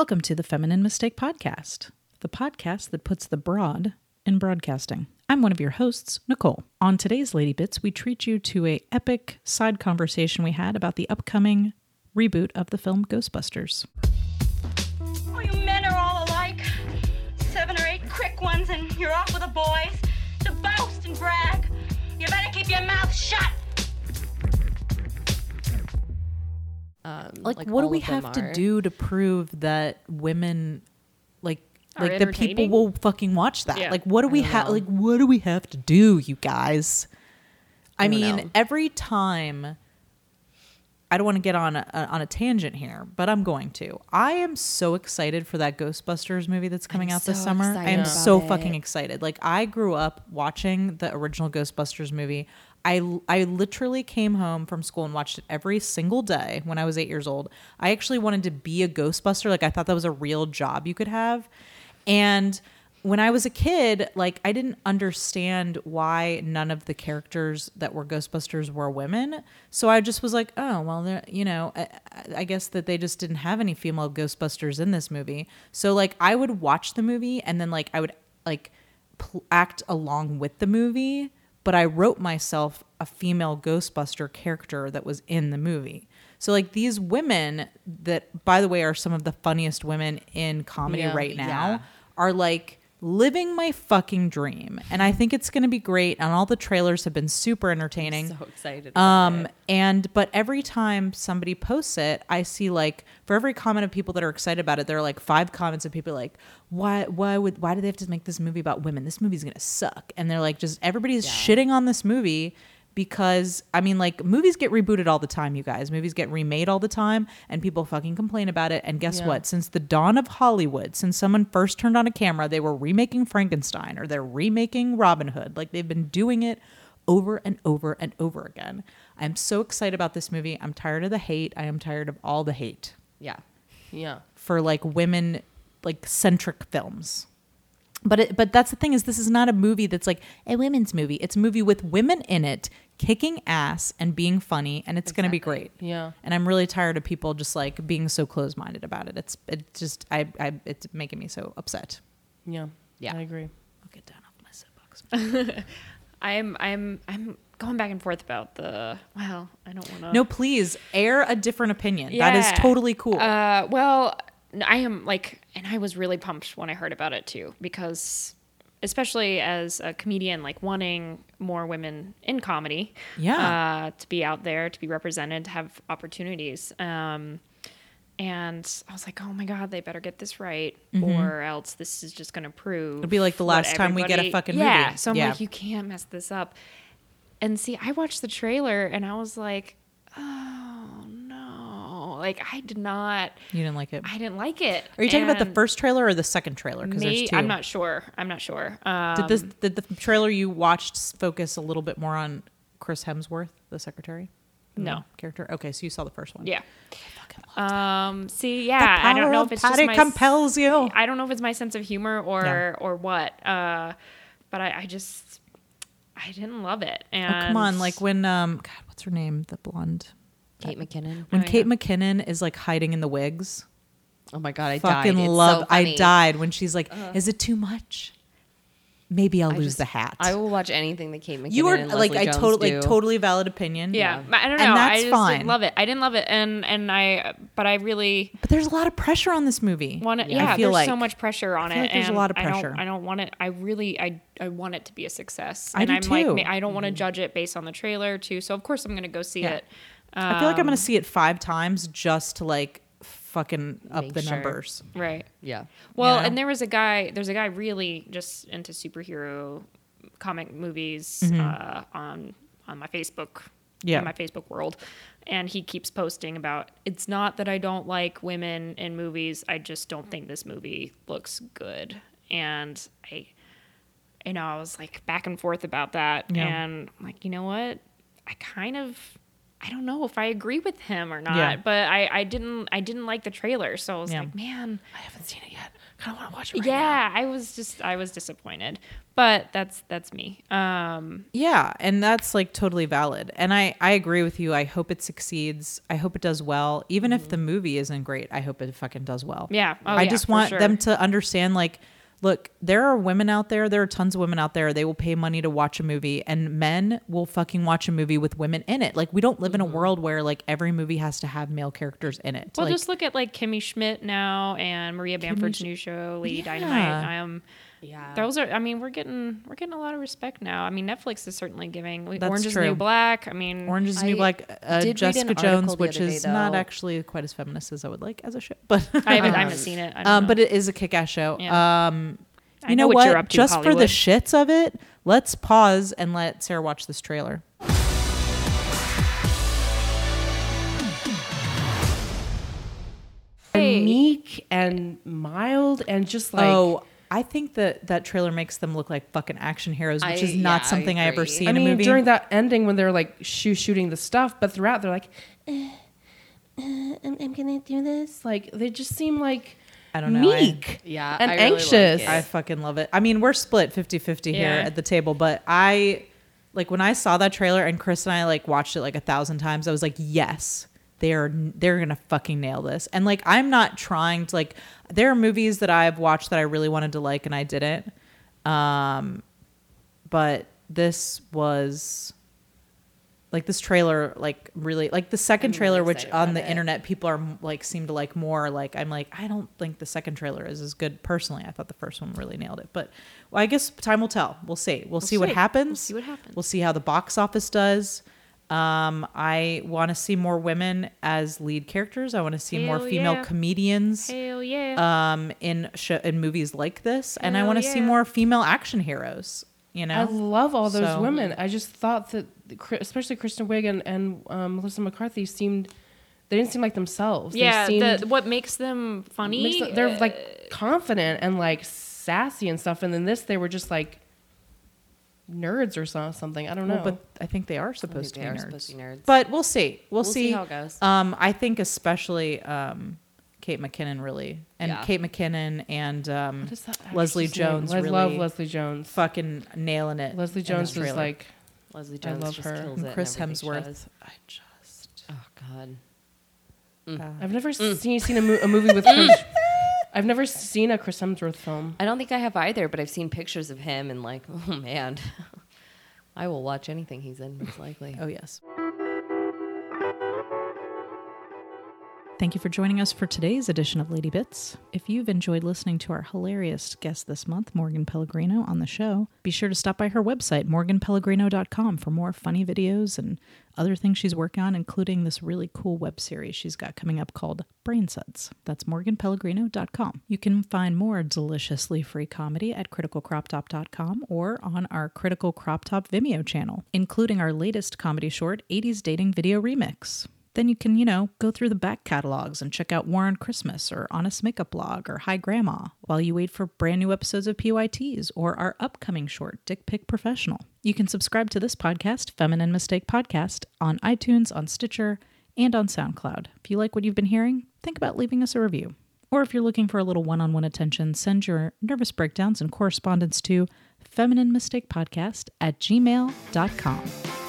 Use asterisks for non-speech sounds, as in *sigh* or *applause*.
Welcome to the Feminine Mistake Podcast, the podcast that puts the broad in broadcasting. I'm one of your hosts, Nicole. On today's Lady Bits, we treat you to a epic side conversation we had about the upcoming reboot of the film Ghostbusters. Oh, you men are all alike. Seven or eight quick ones, and you're off with the boys Um, Like, what do we have to do to prove that women like Are like the people will fucking watch that? Yeah. Like what do we have like what do we have to do, you guys? I, don't mean, know. every time I don't want to get on a, on a tangent here, but I'm going to. I am so excited for that Ghostbusters movie that's coming I'm out this summer. I am so about fucking excited. Like I grew up watching the original Ghostbusters movie. I I literally came home from school and watched it every single day when I was 8 years old. I actually wanted to be a Ghostbuster. Like I thought that was a real job you could have. And when I was a kid, like I didn't understand why none of the characters that were Ghostbusters were women. So I just was like, oh well, you know, I, I guess that they just didn't have any female Ghostbusters in this movie. So like I would watch the movie and then like I would like pl- act along with the movie, but I wrote myself a female Ghostbuster character that was in the movie. So like these women that by the way are some of the funniest women in comedy Yeah. right now Yeah. are like living my fucking dream. And I think it's going to be great and all the trailers have been super entertaining. So excited. Um, it. and but every time somebody posts it, I see like for every comment of people that are excited about it, there are like five comments of people like, why, why would, why do they have to make this movie about women? This movie's gonna suck. And they're like, just everybody's shitting on this movie because I mean, like movies get rebooted all the time, you guys. Movies get remade all the time, and people fucking complain about it. And guess Yeah. what? Since the dawn of Hollywood, since someone first turned on a camera, they were remaking Frankenstein or they're remaking Robin Hood. Like they've been doing it over and over and over again. I'm so excited about this movie. I'm tired of the hate. I am tired of all the hate yeah, yeah. for like women like centric films. But it, but that's the thing is this is not a movie that's like a women's movie. It's a movie with women in it kicking ass and being funny and it's going to be great. Yeah. And I'm really tired of people just like being so close-minded about it. It's it just I I it's making me so upset. Yeah. Yeah. I agree. I'll get down off my soapbox. *laughs* I'm I'm I'm going back and forth about the well, I don't want to No, please air a different opinion. Yeah. That is totally cool. Uh, well, I am like, and I was really pumped when I heard about it too, because especially as a comedian, like wanting more women in comedy, Yeah. uh, to be out there, to be represented, to have opportunities. Um, and I was like, oh my god, they better get this right, or else this is just going to prove Mm-hmm. It'll be like the last time we get a fucking yeah. movie. So I'm Yeah. like, you can't mess this up. And see, I watched the trailer and I was like, oh like I did not. you didn't like it. I didn't like it. Are you talking about the first trailer or the second trailer? Because there's two. I'm not sure. I'm not sure. Um, Did this did the trailer you watched focus a little bit more on Chris Hemsworth, the secretary? No. character. Okay, so you saw the first one. Yeah. Um. See. Yeah. I don't know if it's just my. compels you. I don't know if it's my sense of humor or No. or what. Uh, but I, I just I didn't love it. And Oh come on, like when um, God, what's her name? The blonde. Kate uh, McKinnon. When Oh, Kate yeah. McKinnon is like hiding in the wigs. Oh my god, I Fucking died. Love. so I died when she's like, "Is it too much? Maybe I'll I lose just- the hat." I will watch anything that Kate McKinnon you are and like Leslie I totally like totally valid opinion. Yeah, I don't know. And that's I just fine. didn't love it. I didn't love it, and and I, but I really But there's a lot of pressure on this movie. want it. I Yeah, feel there's like. so much pressure on I feel it. like there's a lot of I pressure. don't, I don't want it. I really, I, I want it to be a success. I and do I'm too. like I don't want to mm. judge it based on the trailer too. So of course I'm going to go see Yeah. it. I feel like I'm Um, gonna see it five times just to like fucking up the sure. numbers. Right. Yeah. Well, know? and there was a guy. There's a guy really just into superhero comic movies Mm-hmm. uh, on on my Facebook. Yeah. in my Facebook world, and he keeps posting about. It's not that I don't like women in movies. I just don't think this movie looks good, and I, you know, I was like back and forth about that, Yeah. and I'm like, you know what, I kind of. I don't know if I agree with him or not, Yeah. but I, I didn't I didn't like the trailer, so I was Yeah. like, man, I haven't seen it yet kind of want to watch it. Right yeah, I was just I was disappointed, but that's that's me. Um, Yeah, and that's like totally valid. And I I agree with you. I hope it succeeds. I hope it does well. Even if the movie isn't great, I hope it fucking does well. Yeah. Oh, I yeah, just want sure. them to understand like look, there are women out there, there are tons of women out there. They will pay money to watch a movie and men will fucking watch a movie with women in it. Like we don't live in a world where like every movie has to have male characters in it. well, like, just look at like Kimmy Schmidt now and Maria Bamford's new show, Lady Yeah. Dynamite. Um, Yeah. those are. I mean, we're getting we're getting a lot of respect now. I mean, Netflix is certainly giving. Like, That's Orange is true. New Black. I mean, Orange is the New Black, uh, did read an Jessica Jones, which day, is not actually quite as feminist as I would like as a show, *laughs* but I haven't, I haven't seen it. I don't um, but it is a kick-ass show. Yeah. Um, I you know know, what what? you're up to, Just for the shits of it, let's pause and let Sarah watch this trailer. And meek and mild and just like oh, I think that that trailer makes them look like fucking action heroes, which I- is not yeah, something I, ever agree. see I in a mean, movie. during that ending when they're like shoe shooting the stuff, but throughout they're like, eh, uh, I'm, I'm gonna do this. Like they just seem like I don't know. I- meek Yeah, and I really like anxious. it. I fucking love it. I mean, we're split 50-50 here Yeah. at the table, but I like when I saw that trailer and Chris and I like watched it like a thousand times, I was like, yes, they're they're gonna fucking nail this. And like I'm not trying to like there are movies that I've watched that I really wanted to like and I didn't. Um but this was like this trailer like really like the 2nd I'm really trailer which on the it. internet people are like seem to like more like i'm like i don't think the second trailer is as good personally i thought the first one really nailed it but well, i guess time will tell we'll see we'll, see what happens We'll see what happens. we'll see how the box office does um i want to see more women as lead characters i want to see more female yeah. comedians hell yeah. um in sh- in movies like this and i want to see more female action heroes you know I love all those So- women. I just thought that, especially Kristen Wiig and, and um, Melissa McCarthy seemed, they didn't seem like themselves. yeah. they seemed, The, what makes them funny? makes them- they're uh, like confident and like sassy and stuff. And then this, they were just like nerds or so- something. I don't know. Well, but I think they are supposed to they be are nerds. supposed to be nerds. But we'll see. We'll, We'll see. see how it goes. Um, I think especially um, Kate McKinnon really, and Yeah. Kate McKinnon and um, What is that Leslie? Jones I love Leslie Jones. fucking nailing it. Leslie Jones is like, Leslie Jones I love just her. kills And it Chris everything she Hemsworth. does. I just Oh God. I've never seen seen a, mo- a movie with *laughs* Chris. I've never seen a Chris Hemsworth film. I don't think I have either, but I've seen pictures of him and like, *laughs* oh man, *laughs* I will watch anything he's in most likely. Oh, yes. Thank you for joining us for today's edition of Lady Bits. If you've enjoyed listening to our hilarious guest this month, Morgan Pellegrino, on the show, be sure to stop by her website, morganpellegrino.com, for more funny videos and other things she's working on, including this really cool web series she's got coming up called Brain Suds. That's morganpellegrino.com. You can find more deliciously free comedy at criticalcroptop.com or on our Critical Crop Top Vimeo channel, including our latest comedy short, 80s Dating Video Remix. Then you can, you know, go through the back catalogs and check out War on Christmas or Honest Makeup Blog or Hi Grandma while you wait for brand new episodes of PYTs or our upcoming short, Dick Pic Professional. You can subscribe to this podcast, Feminine Mistake Podcast, on iTunes, on Stitcher, and on SoundCloud. If you like what you've been hearing, think about leaving us a review. Or if you're looking for a little one on one attention, send your nervous breakdowns and correspondence to feminine mistake podcast at gmail.com.